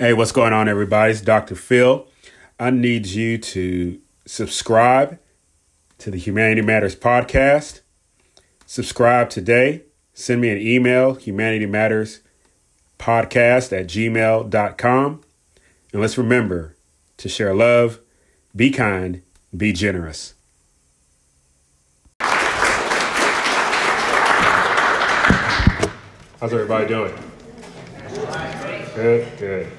Hey, what's going on, everybody? It's Dr. Phil. I need you to subscribe to the Humanity Matters podcast. Subscribe today. Send me an email, Humanity Matters podcast at gmail.com. And let's remember to share love, be kind, be generous. How's everybody doing? Good, good.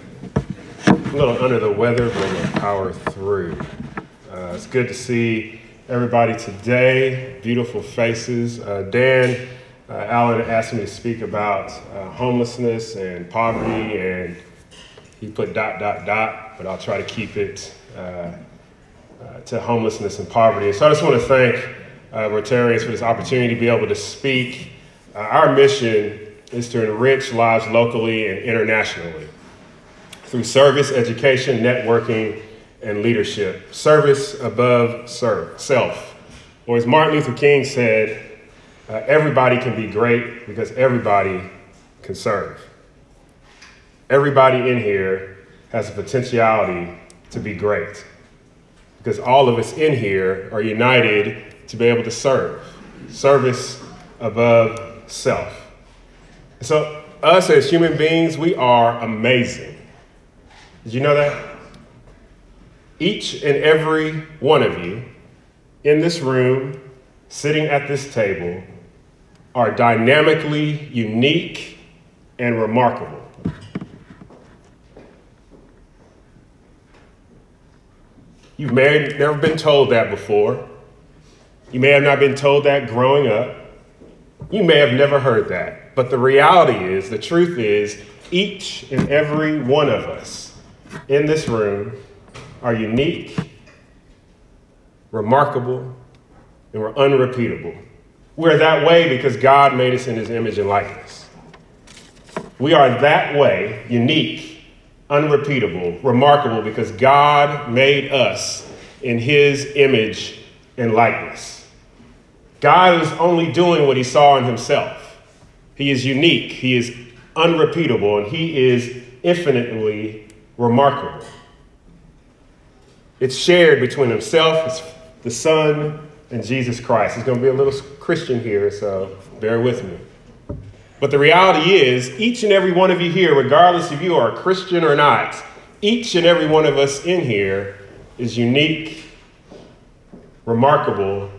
A little under the weather, but we'll power through. Uh, it's good to see everybody today. Beautiful faces. Uh, Dan uh, Allen asked me to speak about uh, homelessness and poverty, and he put dot, dot, dot, but I'll try to keep it uh, uh, to homelessness and poverty. so I just want to thank Rotarians for this opportunity to be able to speak. our mission is to enrich lives locally and internationally through service, education, networking, and leadership. Service above serve, self. Or as Martin Luther King said, uh, everybody can be great because everybody can serve. Everybody in here has the potentiality to be great because all of us in here are united to be able to serve. Service above self. So, us as human beings, we are amazing. Did you know that? Each and every one of you in this room, sitting at this table, are dynamically unique and remarkable. You may have never been told that before. You may have not been told that growing up. You may have never heard that. But the reality is, the truth is, each and every one of us in this room are unique, remarkable, and we're unrepeatable. We're that way because God made us in his image and likeness. We are that way, unique, unrepeatable, remarkable, because God made us in his image and likeness. God is only doing what he saw in himself. He is unique, he is unrepeatable, and he is infinitely remarkable. It's shared between himself, the Son, and Jesus Christ. It's going to be a little Christian here, so bear with me. But the reality is, each and every one of you here, regardless if you are a Christian or not, each and every one of us in here is unique, remarkable,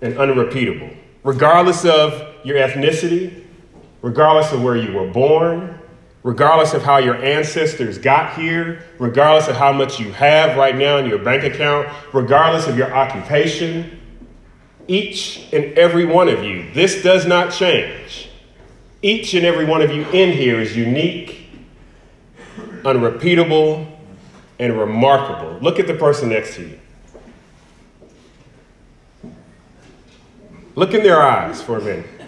and unrepeatable. Regardless of your ethnicity, regardless of where you were born, regardless of how your ancestors got here, regardless of how much you have right now in your bank account, regardless of your occupation, each and every one of you, this does not change. Each and every one of you in here is unique, unrepeatable, and remarkable. Look at the person next to you. Look in their eyes for a minute.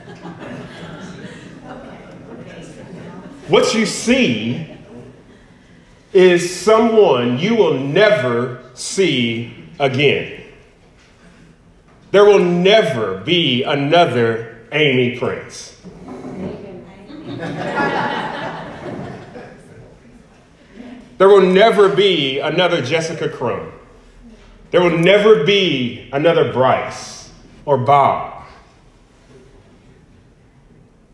What you see is someone you will never see again. There will never be another Amy Prince. there will never be another Jessica Crone. There will never be another Bryce or Bob.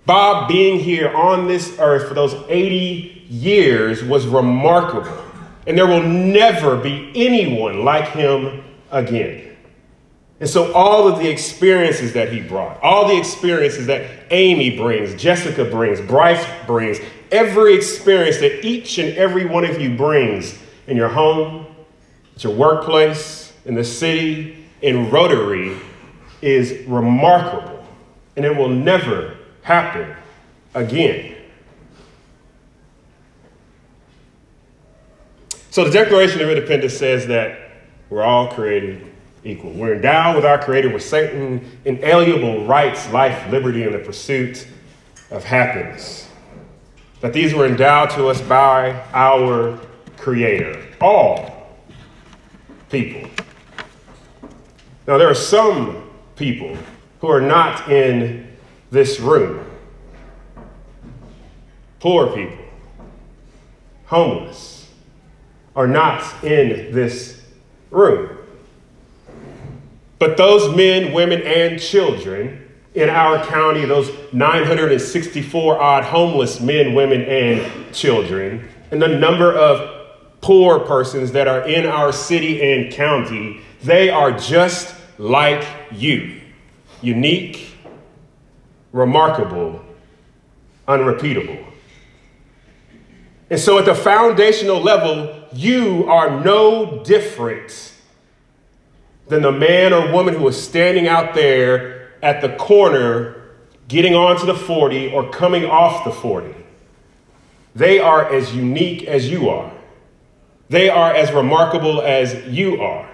Bob being here on this earth for those 80 years was remarkable. And there will never be anyone like him again. And so, all of the experiences that he brought, all the experiences that Amy brings, Jessica brings, Bryce brings, every experience that each and every one of you brings in your home, at your workplace, in the city, in Rotary is remarkable. And it will never happen again. So the Declaration of Independence says that we're all created equal. We're endowed with our Creator with certain inalienable rights, life, liberty, and the pursuit of happiness. That these were endowed to us by our Creator, all people. Now, there are some people who are not in this room. Poor people, homeless are not in this room. But those men, women, and children in our county, those 964 odd homeless men, women, and children, and the number of poor persons that are in our city and county, they are just like you unique, remarkable, unrepeatable. And so, at the foundational level, you are no different than the man or woman who is standing out there at the corner getting onto the 40 or coming off the 40. They are as unique as you are. They are as remarkable as you are.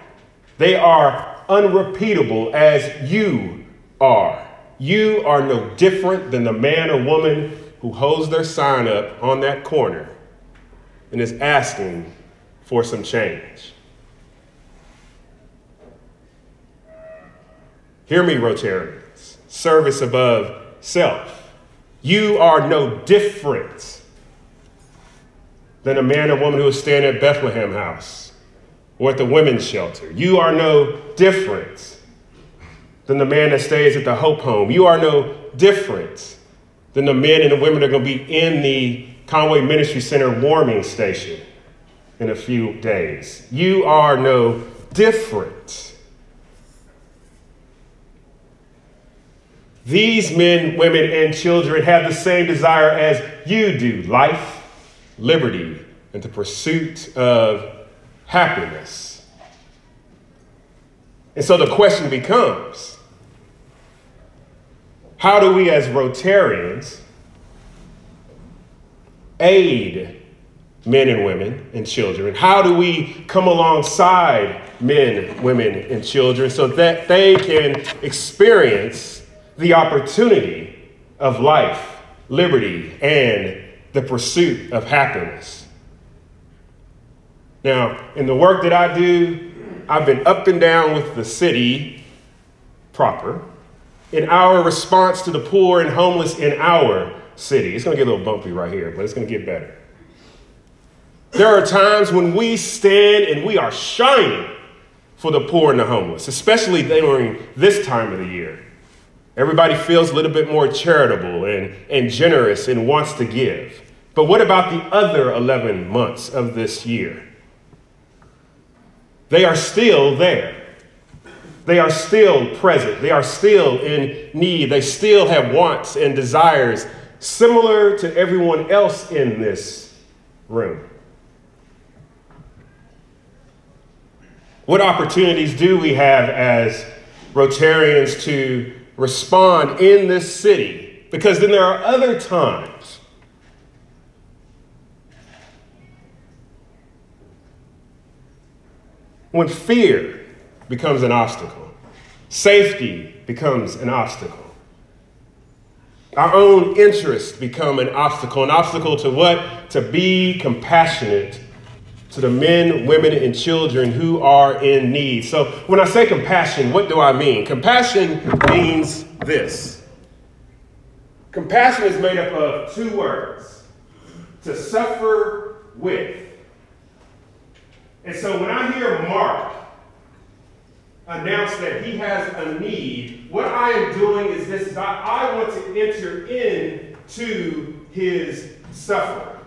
They are unrepeatable as you are. You are no different than the man or woman who holds their sign up on that corner and is asking for some change. Hear me, Rotarians. Service above self. You are no different than a man or woman who is staying at Bethlehem House or at the women's shelter. You are no different than the man that stays at the Hope Home. You are no different than the men and the women that are going to be in the Conway Ministry Center warming station in a few days. You are no different. These men, women, and children have the same desire as you do life, liberty, and the pursuit of happiness. And so the question becomes how do we, as Rotarians, aid men and women and children? How do we come alongside men, women, and children so that they can experience the opportunity of life, liberty, and the pursuit of happiness? Now, in the work that I do, I've been up and down with the city proper in our response to the poor and homeless in our city. It's going to get a little bumpy right here, but it's going to get better. There are times when we stand and we are shining for the poor and the homeless, especially during this time of the year. Everybody feels a little bit more charitable and, and generous and wants to give. But what about the other 11 months of this year? They are still there. They are still present. They are still in need. They still have wants and desires similar to everyone else in this room. What opportunities do we have as Rotarians to respond in this city? Because then there are other times when fear becomes an obstacle, safety becomes an obstacle. Our own interests become an obstacle. An obstacle to what? To be compassionate to the men, women, and children who are in need. So when I say compassion, what do I mean? Compassion means this. Compassion is made up of two words to suffer with. And so when I hear Mark announce that he has a need, what I am doing is this is I, I want to enter into his suffering.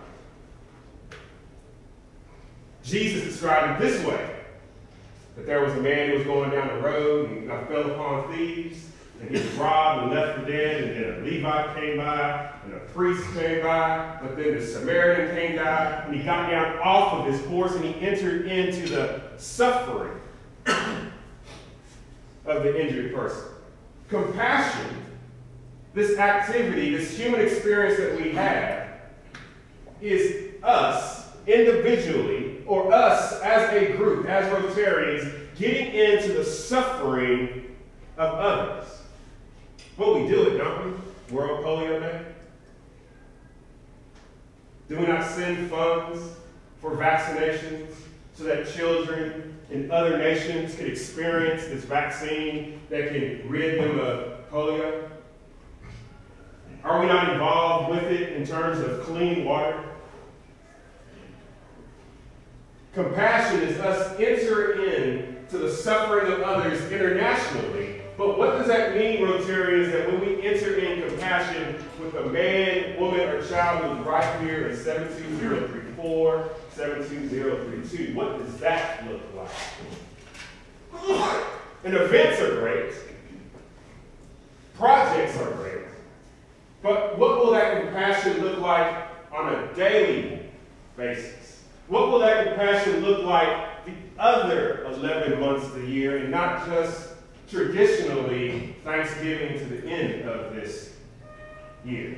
Jesus described it this way that there was a man who was going down the road and fell upon thieves, and he was robbed and left for dead, and then a Levite came by, and a priest came by, but then the Samaritan came by, and he got down off of his horse and he entered into the suffering of the injured person. Compassion, this activity, this human experience that we have, is us individually or us as a group, as Rotarians, getting into the suffering of others. But we do it, don't we? World Polio Day. Do we not send funds for vaccinations so that children in other nations can experience this vaccine that can rid them of polio? Are we not involved with it in terms of clean water? Compassion is us entering in to the suffering of others internationally. But what does that mean, Rotarians, that when we enter in compassion with a man, woman, or child who's right here in 72034, 72032, what does that look like? And events are great. Projects are great. But what will that compassion look like on a daily basis? What will that compassion look like the other 11 months of the year and not just traditionally Thanksgiving to the end of this year?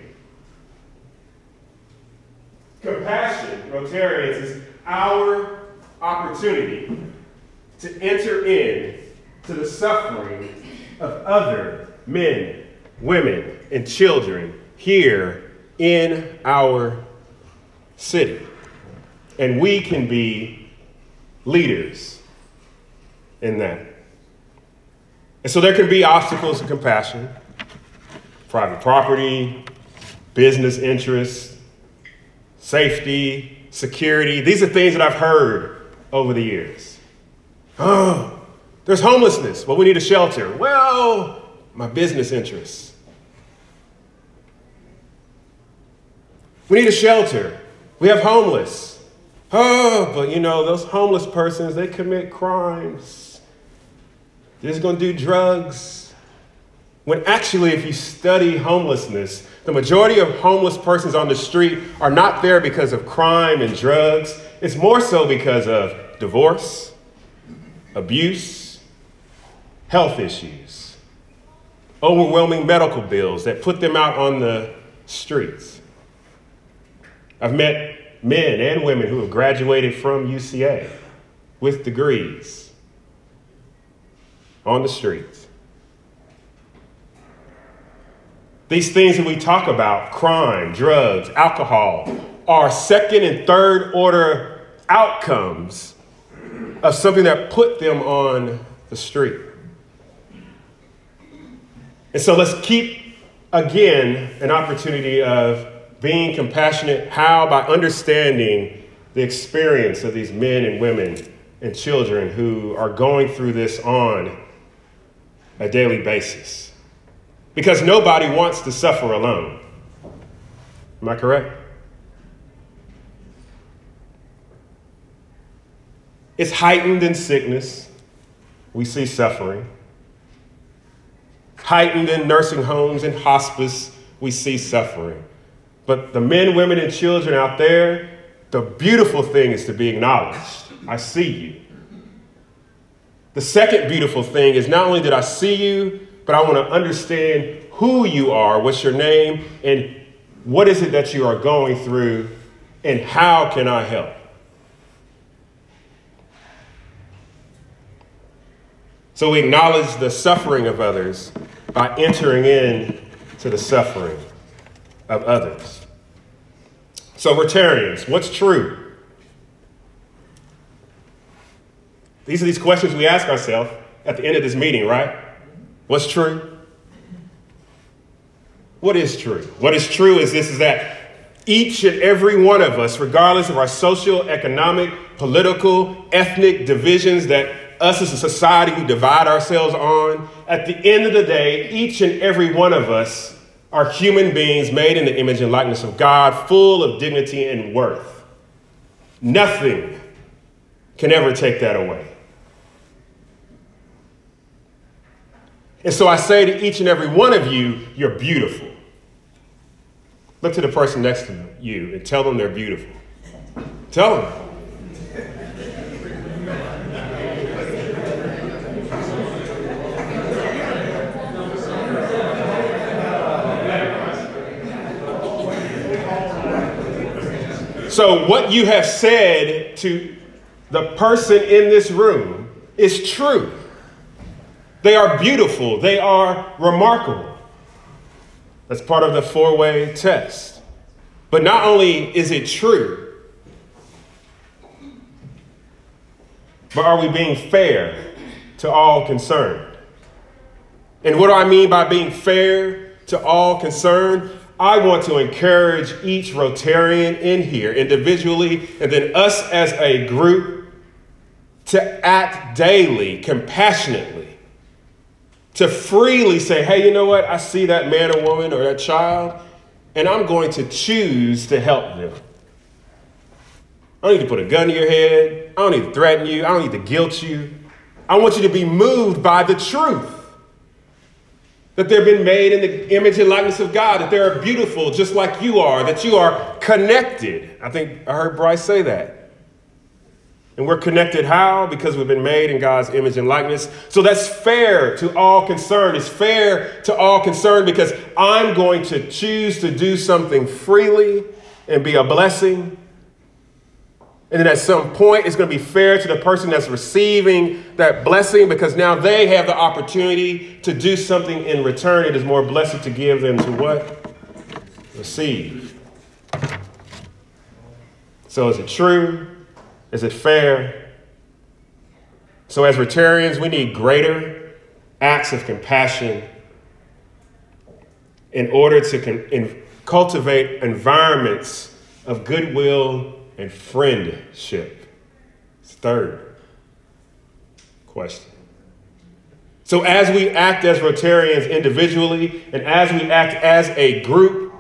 Compassion, Rotarians, is our opportunity to enter in to the suffering of other men, women, and children here in our city. And we can be leaders in that. And so there can be obstacles to compassion, private property, business interests, safety, security. These are things that I've heard over the years. Oh, there's homelessness. Well, we need a shelter. Well, my business interests. We need a shelter. We have homeless. Oh, but you know, those homeless persons, they commit crimes. They're just going to do drugs. When actually, if you study homelessness, the majority of homeless persons on the street are not there because of crime and drugs. It's more so because of divorce, abuse, health issues, overwhelming medical bills that put them out on the streets. I've met men and women who have graduated from UCA with degrees on the streets. These things that we talk about crime, drugs, alcohol are second and third order outcomes of something that put them on the street. And so let's keep again an opportunity of being compassionate. How? By understanding the experience of these men and women and children who are going through this on a daily basis. Because nobody wants to suffer alone. Am I correct? It's heightened in sickness. We see suffering. Heightened in nursing homes and hospice. We see suffering. But the men, women, and children out there, the beautiful thing is to be acknowledged. I see you. The second beautiful thing is not only did I see you, but I want to understand who you are, what's your name, and what is it that you are going through, and how can I help? So we acknowledge the suffering of others by entering in to the suffering of others. So, Rotarians, what's true? These are these questions we ask ourselves at the end of this meeting, right? What's true? What is true? What is true is this is that each and every one of us, regardless of our social, economic, political, ethnic divisions that us as a society we divide ourselves on, at the end of the day, each and every one of us are human beings made in the image and likeness of God, full of dignity and worth. Nothing can ever take that away. And so I say to each and every one of you, you're beautiful. Look to the person next to you and tell them they're beautiful. Tell them. So, what you have said to the person in this room is true. They are beautiful, they are remarkable. That's part of the four way test. But not only is it true, but are we being fair to all concerned? And what do I mean by being fair to all concerned? I want to encourage each Rotarian in here individually and then us as a group to act daily, compassionately, to freely say, hey, you know what? I see that man or woman or that child, and I'm going to choose to help them. I don't need to put a gun to your head. I don't need to threaten you. I don't need to guilt you. I want you to be moved by the truth that they've been made in the image and likeness of God, that they're beautiful just like you are, that you are connected. I think I heard Bryce say that. And we're connected how? Because we've been made in God's image and likeness. So that's fair to all concerned. It's fair to all concerned because I'm going to choose to do something freely and be a blessing and then at some point, it's going to be fair to the person that's receiving that blessing because now they have the opportunity to do something in return. It is more blessed to give than to what? Receive. So is it true? Is it fair? So as Rotarians, we need greater acts of compassion in order to con- in- cultivate environments of goodwill and friendship. Third question. So, as we act as Rotarians individually, and as we act as a group,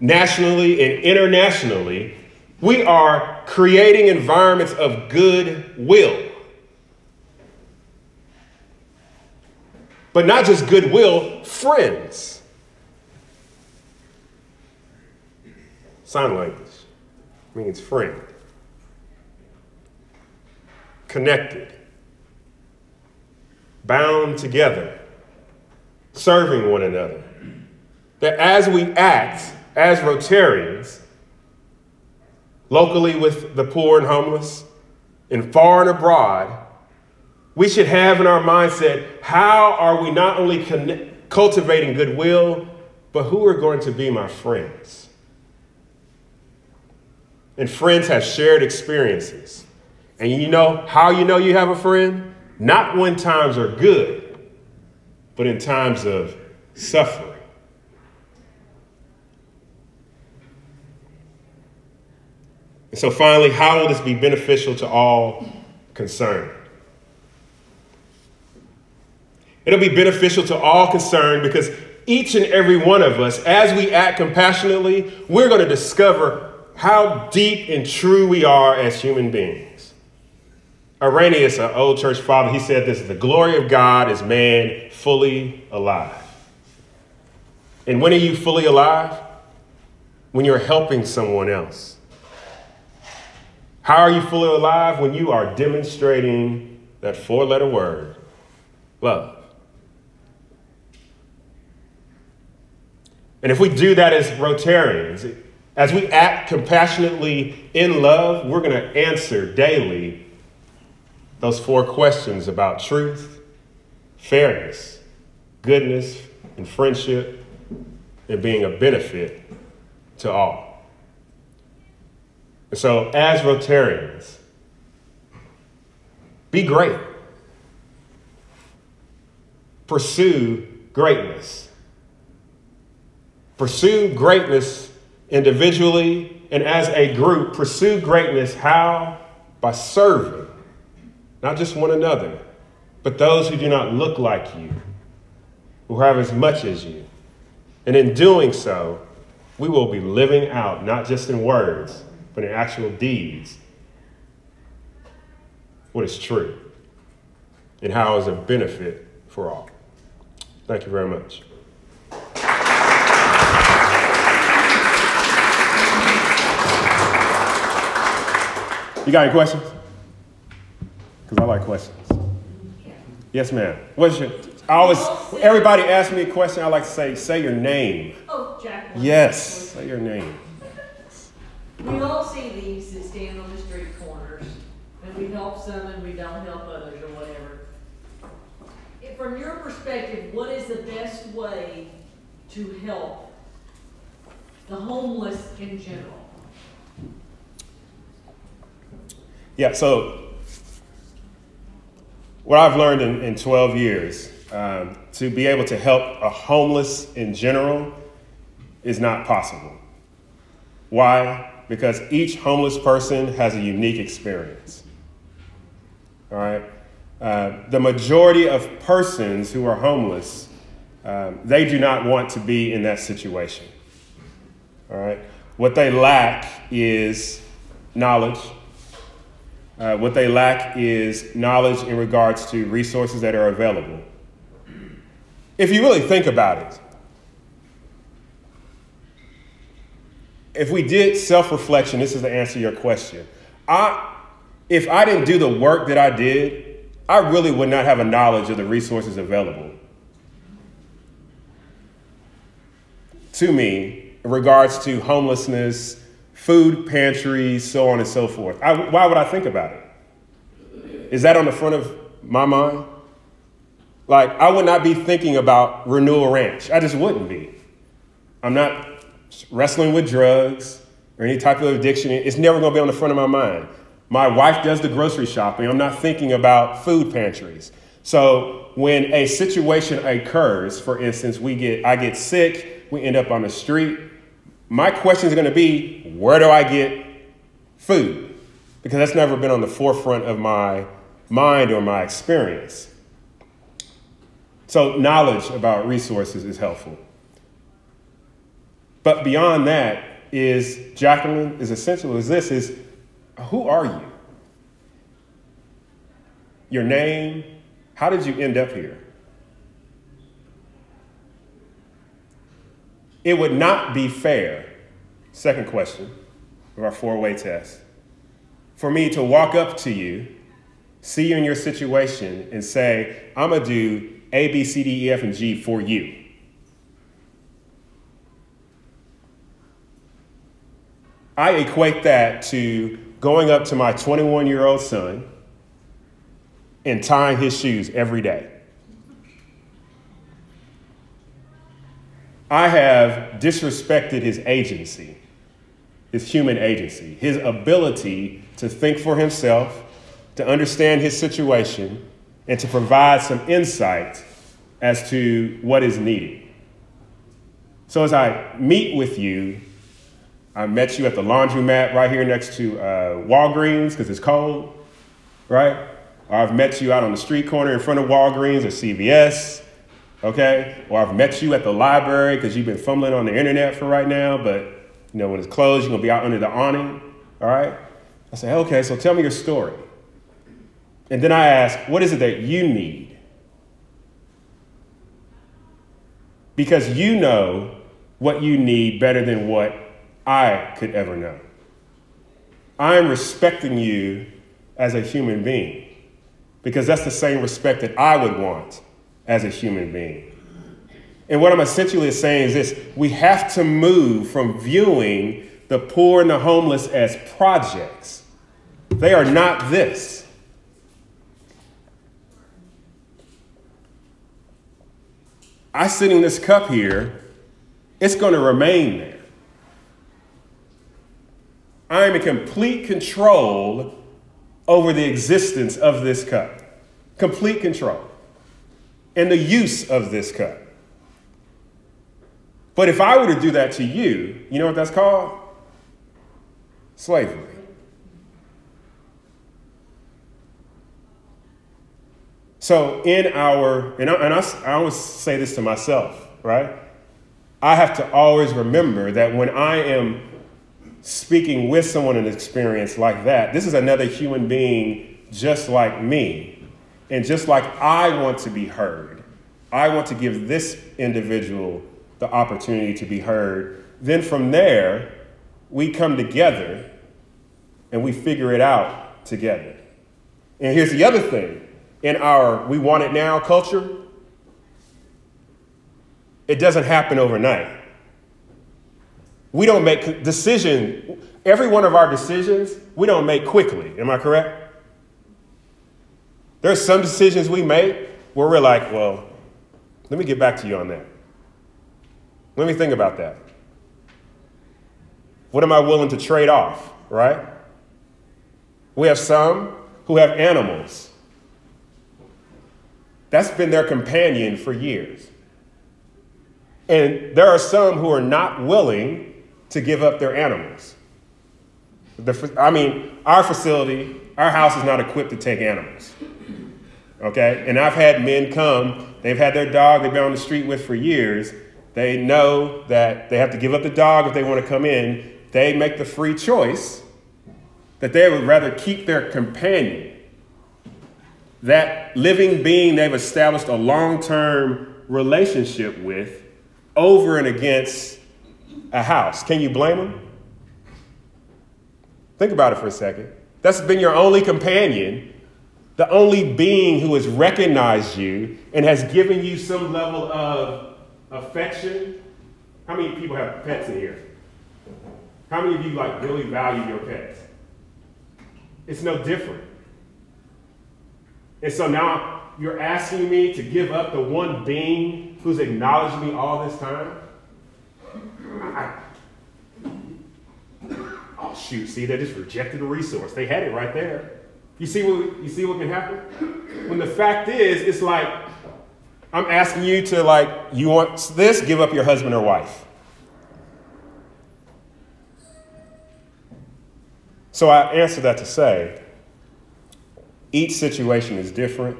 nationally and internationally, we are creating environments of goodwill. But not just goodwill, friends. Sign language means friend, connected, bound together, serving one another. That as we act as Rotarians, locally with the poor and homeless, and far and abroad, we should have in our mindset how are we not only cultivating goodwill, but who are going to be my friends? and friends have shared experiences. And you know how you know you have a friend? Not when times are good, but in times of suffering. And so, finally, how will this be beneficial to all concerned? It'll be beneficial to all concerned because each and every one of us, as we act compassionately, we're going to discover how deep and true we are as human beings. Irenaeus, an old church father, he said this the glory of God is man fully alive. And when are you fully alive? When you're helping someone else. How are you fully alive? When you are demonstrating that four letter word, love. And if we do that as Rotarians, as we act compassionately in love, we're going to answer daily those four questions about truth, fairness, goodness, and friendship, and being a benefit to all. So, as Rotarians, be great. Pursue greatness. Pursue greatness individually and as a group, pursue greatness. How? By serving, not just one another, but those who do not look like you, who have as much as you. And in doing so, we will be living out, not just in words, but in actual deeds, what is true and how is a benefit for all. Thank you very much. You got any questions? Because I like questions. Yes, ma'am. What's your? I always, everybody asks me a question. I like to say, say your name. Oh, Jacqueline. Yes, say your name. We all see these that stand on the street corners, and we help some and we don't help others or whatever. From your perspective, what is the best way to help the homeless in general? Yeah, so what I've learned in, in 12 years um, to be able to help a homeless in general is not possible. Why? Because each homeless person has a unique experience. All right? Uh, the majority of persons who are homeless, um, they do not want to be in that situation. All right? What they lack is knowledge. Uh, what they lack is knowledge in regards to resources that are available. If you really think about it, if we did self reflection, this is the answer to your question. I, if I didn't do the work that I did, I really would not have a knowledge of the resources available to me in regards to homelessness, food pantries, so on and so forth. I, why would I think about it? Is that on the front of my mind? Like, I would not be thinking about Renewal Ranch. I just wouldn't be. I'm not wrestling with drugs or any type of addiction. It's never going to be on the front of my mind. My wife does the grocery shopping. I'm not thinking about food pantries. So when a situation occurs, for instance, we get I get sick, we end up on the street. My question is going to be, where do I get food? Because that's never been on the forefront of my mind or my experience. So knowledge about resources is helpful. But beyond that is Jacqueline is essential is this is who are you? Your name, how did you end up here? It would not be fair, second question of our four way test, for me to walk up to you, see you in your situation, and say, I'm going to do A, B, C, D, E, F, and G for you. I equate that to going up to my 21 year old son and tying his shoes every day. I have disrespected his agency, his human agency, his ability to think for himself, to understand his situation, and to provide some insight as to what is needed. So as I meet with you I met you at the laundromat right here next to uh, Walgreens because it's cold, right? Or I've met you out on the street corner in front of Walgreens or CVS, okay? Or I've met you at the library because you've been fumbling on the internet for right now, but you know when it's closed, you're gonna be out under the awning, all right? I say, okay, so tell me your story. And then I ask, what is it that you need? Because you know what you need better than what I could ever know. I am respecting you as a human being because that's the same respect that I would want as a human being. And what I'm essentially saying is this we have to move from viewing the poor and the homeless as projects. They are not this. I sitting in this cup here, it's going to remain there. I am in complete control over the existence of this cup. Complete control. And the use of this cup. But if I were to do that to you, you know what that's called? Slavery. So, in our, and I, and I, I always say this to myself, right? I have to always remember that when I am speaking with someone an experience like that. This is another human being just like me. And just like I want to be heard, I want to give this individual the opportunity to be heard. Then from there, we come together and we figure it out together. And here's the other thing in our we want it now culture, it doesn't happen overnight. We don't make decision. Every one of our decisions, we don't make quickly. Am I correct? There's some decisions we make where we're like, well, let me get back to you on that. Let me think about that. What am I willing to trade off, right? We have some who have animals. That's been their companion for years. And there are some who are not willing to give up their animals. The, I mean, our facility, our house is not equipped to take animals. Okay? And I've had men come, they've had their dog they've been on the street with for years. They know that they have to give up the dog if they want to come in. They make the free choice that they would rather keep their companion, that living being they've established a long term relationship with, over and against a house. Can you blame them? Think about it for a second. That's been your only companion, the only being who has recognized you and has given you some level of affection. How many people have pets in here? How many of you like really value your pets? It's no different. And so now you're asking me to give up the one being who's acknowledged me all this time? Oh shoot, see, they just rejected the resource. They had it right there. You see what you see what can happen? When the fact is, it's like I'm asking you to like, you want this, give up your husband or wife. So I answer that to say, each situation is different.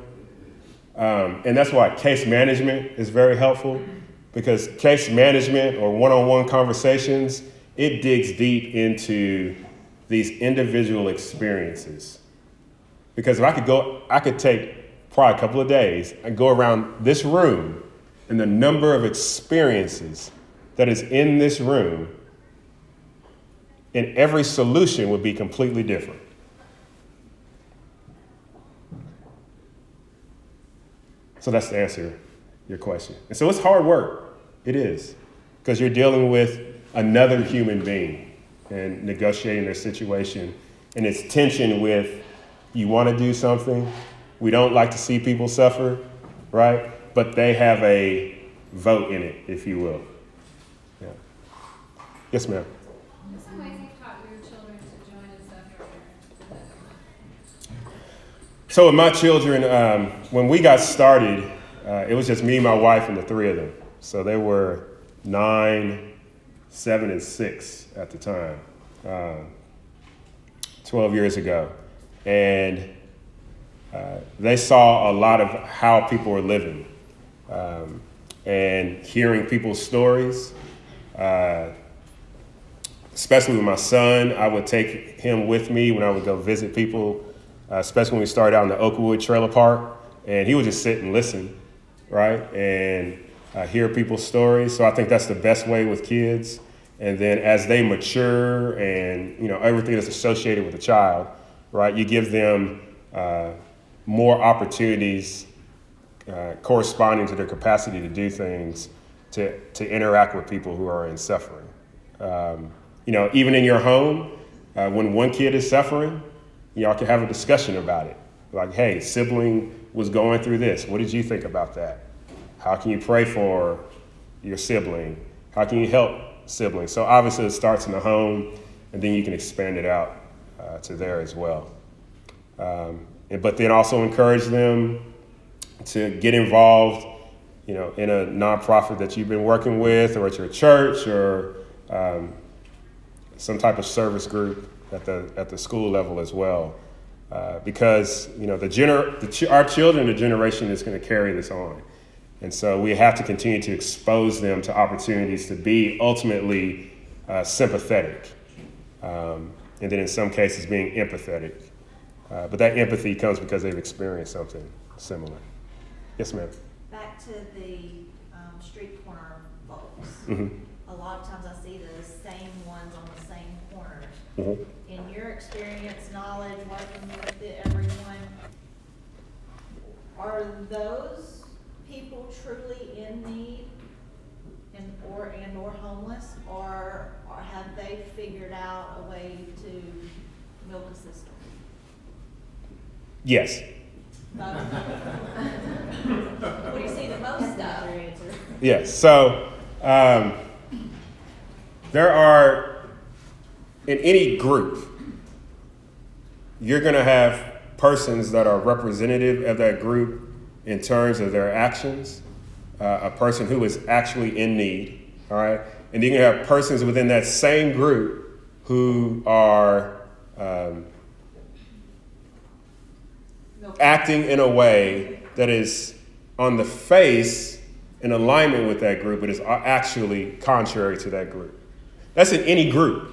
Um, and that's why case management is very helpful because case management or one on one conversations, it digs deep into these individual experiences. Because if I could go, I could take probably a couple of days and go around this room and the number of experiences that is in this room, and every solution would be completely different. So that's the answer your question. And so it's hard work. It is. Because you're dealing with another human being and negotiating their situation. And it's tension with you want to do something. We don't like to see people suffer, right? But they have a vote in it, if you will. Yeah. Yes, ma'am. So with my children, um, when we got started, uh, it was just me, my wife, and the three of them. So they were nine, seven, and six at the time, uh, 12 years ago. And uh, they saw a lot of how people were living um, and hearing people's stories. Uh, especially with my son, I would take him with me when I would go visit people uh, especially when we started out in the Oakwood Trailer Park. And he would just sit and listen, right? And uh, hear people's stories. So I think that's the best way with kids. And then as they mature and, you know, everything that's associated with a child, right, you give them uh, more opportunities uh, corresponding to their capacity to do things, to, to interact with people who are in suffering. Um, you know, even in your home, uh, when one kid is suffering, y'all can have a discussion about it. Like, hey, sibling was going through this. What did you think about that? How can you pray for your sibling? How can you help siblings? So obviously it starts in the home, and then you can expand it out uh, to there as well. Um, and, but then also encourage them to get involved, you know, in a nonprofit that you've been working with, or at your church, or um, some type of service group at the at the school level as well, uh, because you know the gener the ch- our children, the generation is going to carry this on, and so we have to continue to expose them to opportunities to be ultimately uh, sympathetic, um, and then in some cases being empathetic. Uh, but that empathy comes because they've experienced something similar. Yes, ma'am. Back to the um, street corner folks. Mm-hmm. A lot of times I see the same ones on the same corners. Mm-hmm in your experience, knowledge, working with everyone, are those people truly in need and or and or homeless, or, or have they figured out a way to milk a system? Yes. what do you see the most of? Yes. So um, there are in any group, you're going to have persons that are representative of that group in terms of their actions, uh, a person who is actually in need, all right? And you can have persons within that same group who are um, acting in a way that is on the face in alignment with that group, but is actually contrary to that group. That's in any group.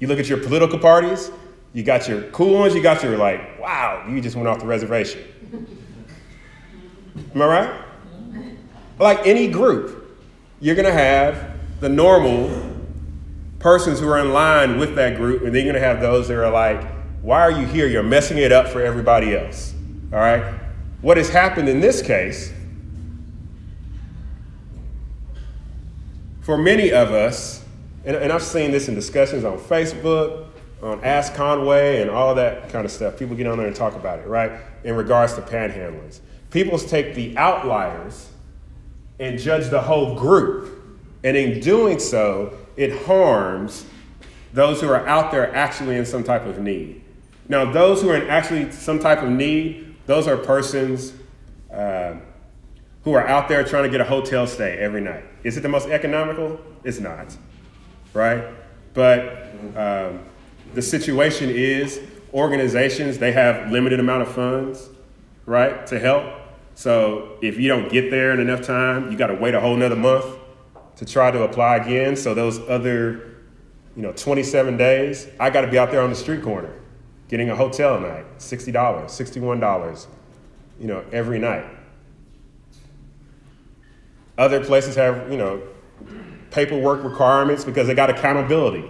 You look at your political parties, you got your cool ones, you got your like, wow, you just went off the reservation. Am I right? Like any group, you're gonna have the normal persons who are in line with that group, and then you're gonna have those that are like, why are you here? You're messing it up for everybody else. All right? What has happened in this case, for many of us, and, and I've seen this in discussions on Facebook, on Ask Conway, and all that kind of stuff. People get on there and talk about it, right? In regards to panhandlers. People take the outliers and judge the whole group. And in doing so, it harms those who are out there actually in some type of need. Now, those who are in actually some type of need, those are persons uh, who are out there trying to get a hotel stay every night. Is it the most economical? It's not, right? But um, the situation is organizations, they have limited amount of funds, right, to help. So if you don't get there in enough time, you got to wait a whole nother month to try to apply again. So those other, you know, 27 days, I got to be out there on the street corner getting a hotel night, $60, $61, you know, every night. Other places have, you know, paperwork requirements because they got accountability,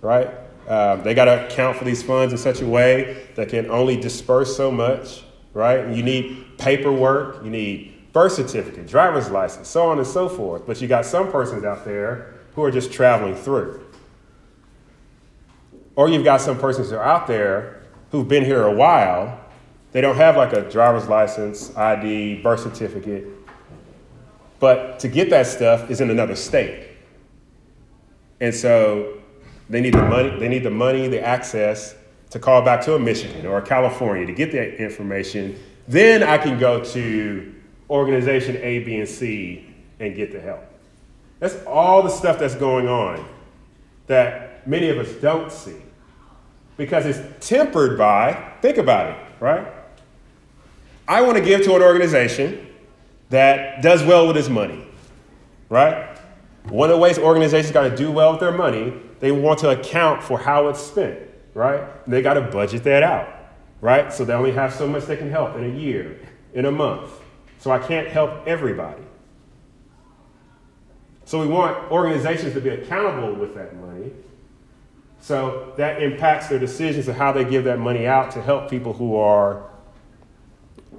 right? Um, they got to account for these funds in such a way that can only disperse so much, right? And you need paperwork, you need birth certificate, driver's license, so on and so forth. But you got some persons out there who are just traveling through. Or you've got some persons who are out there who've been here a while. They don't have like a driver's license, ID, birth certificate. But to get that stuff is in another state. And so they need the money, they need the money, the access to call back to a Michigan or a California to get that information. Then I can go to organization A, B, and C and get the help. That's all the stuff that's going on that many of us don't see because it's tempered by, think about it, right? I want to give to an organization that does well with its money, right? One of the ways organizations got to do well with their money, they want to account for how it's spent, right? They got to budget that out, right? So they only have so much they can help in a year, in a month. So I can't help everybody. So we want organizations to be accountable with that money. So that impacts their decisions of how they give that money out to help people who are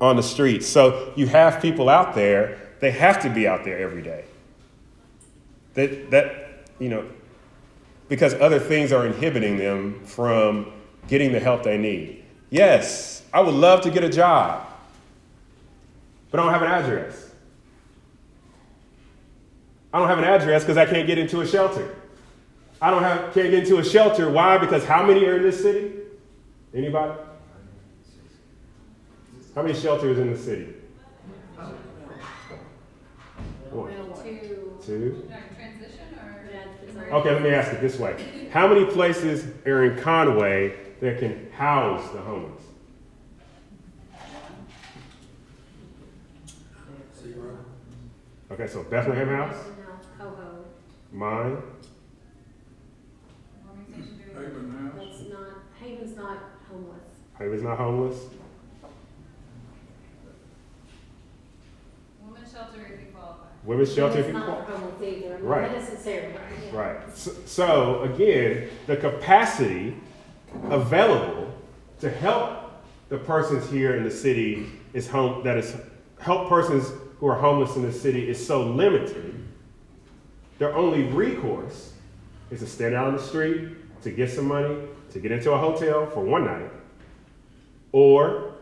on the streets. So you have people out there, they have to be out there every day. That, that you know, because other things are inhibiting them from getting the help they need. Yes, I would love to get a job, but I don't have an address. I don't have an address because I can't get into a shelter. I don't have can't get into a shelter. Why? Because how many are in this city? Anybody? How many shelters in the city? One, Two. two. Transition or? Yeah, it's like- Okay, let me ask it this way. How many places are in Conway that can house the homeless? Okay, so Bethlehem House, No, Coho. mine, Organization Haven House. That's not, Haven's not homeless. Haven's not homeless. Women's shelter if you qualify. Women's shelter if you It's qual- not homeless either, Right. not necessarily. yeah. Right. So, so again, the capacity available to help the persons here in the city is home that is help persons who are homeless in the city is so limited. Their only recourse is to stand out on the street to get some money, to get into a hotel for one night, or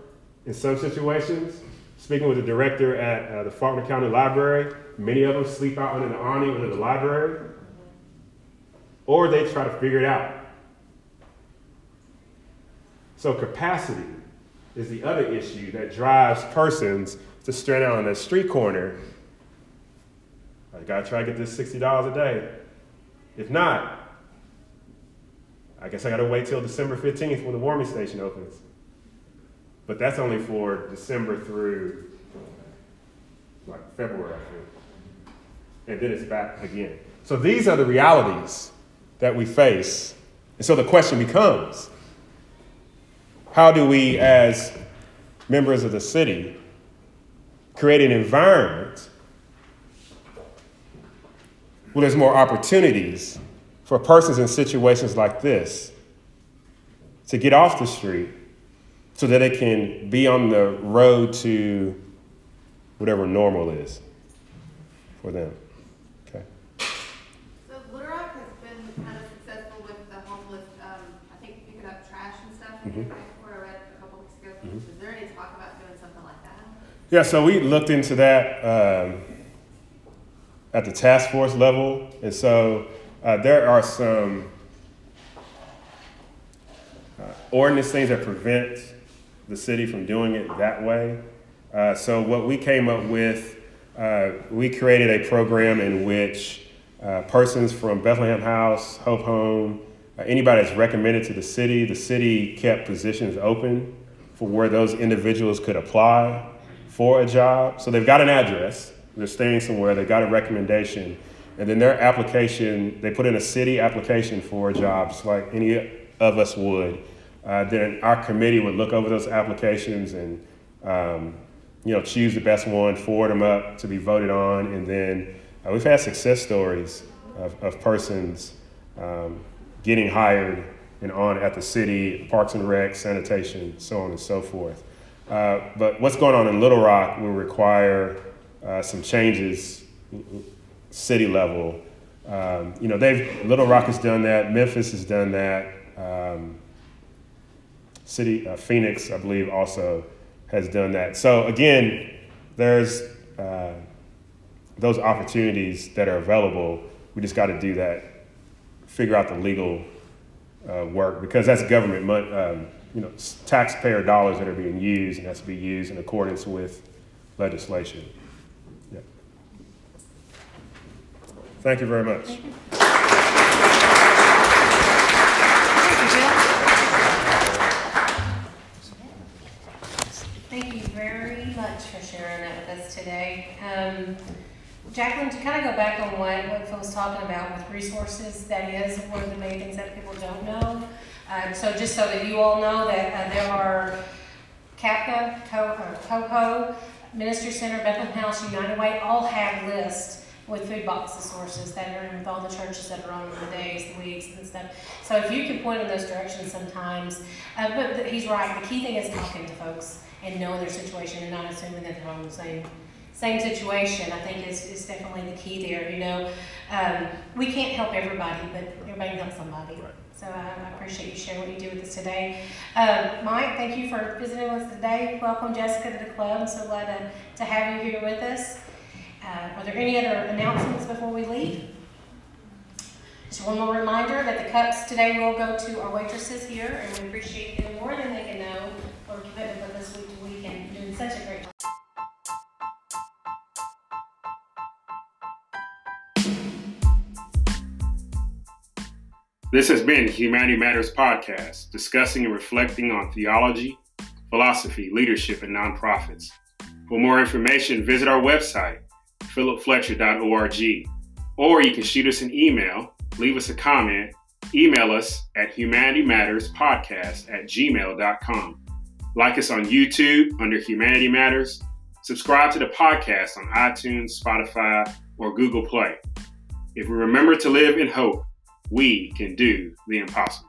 in some situations, speaking with the director at uh, the Faulkner County Library, many of them sleep out under the awning under the library, or they try to figure it out. So capacity is the other issue that drives persons to stand out on that street corner. I gotta try to get this sixty dollars a day. If not, I guess I gotta wait till December 15th when the warming station opens. But that's only for December through like February, I think. And then it's back again. So these are the realities that we face. And so the question becomes how do we, as members of the city, create an environment where there's more opportunities for persons in situations like this to get off the street so that they can be on the road to whatever normal is for them. Okay. So Little Rock has been kind of successful with the homeless, um, I think picking up trash and stuff in Mhm. the report I read a couple weeks ago. Mhm. Is there any talk about doing something like that? Yeah, so we looked into that um, at the task force level, and so uh, there are some uh, ordinance things that prevent the city from doing it that way. Uh, so what we came up with, uh, we created a program in which uh, persons from Bethlehem House, Hope Home, uh, anybody that's recommended to the city, the city kept positions open for where those individuals could apply for a job. So they've got an address, they're staying somewhere, they got a recommendation, and then their application, they put in a city application for a job, just like any of us would. Uh, then our committee would look over those applications and um, you know choose the best one, forward them up to be voted on, and then uh, we've had success stories of, of persons um, getting hired and on at the city, Parks and Rec, sanitation, so on and so forth. Uh, but what's going on in Little Rock will require uh, some changes, city level. Um, you know, they've Little Rock has done that. Memphis has done that. Um, city uh, Phoenix, I believe, also has done that. So again, there's uh, those opportunities that are available. We just got to do that. Figure out the legal uh, work because that's government money. Um, you know, taxpayer dollars that are being used and has to be used in accordance with legislation. Yeah. Thank you very much. Thank you very much for sharing that with us today. Um, Jacqueline, to kind of go back on what, what Phil was talking about with resources, that is one of the main things that people don't know. Um, so just so that you all know that uh, there are CAPCA, Co- or COCO, Ministry Center, Bethlehem House, United Way, all have lists with food box sources that are in with all the churches that are on the days, the weeks and stuff. So if you can point in those directions sometimes, uh, but, but he's right, the key thing is talking to folks and knowing their situation and not assuming that they're on the same, same situation, I think is, is definitely the key there, you know. Um, we can't help everybody, but everybody can help somebody. Right. So I, I appreciate you sharing what you do with us today. Um, Mike, thank you for visiting with us today. Welcome Jessica to the club. I'm so glad to, to have you here with us. Uh, are there any other announcements before we leave? Just one more reminder that the cups today will go to our waitresses here, and we appreciate them more than they can know for commitment with us week to week and doing such a great This has been Humanity Matters Podcast, discussing and reflecting on theology, philosophy, leadership, and nonprofits. For more information, visit our website, philipfletcher.org, or you can shoot us an email, leave us a comment, email us at humanitymatterspodcast at gmail.com. Like us on YouTube under Humanity Matters. Subscribe to the podcast on iTunes, Spotify, or Google Play. If we remember to live in hope, we can do the impossible.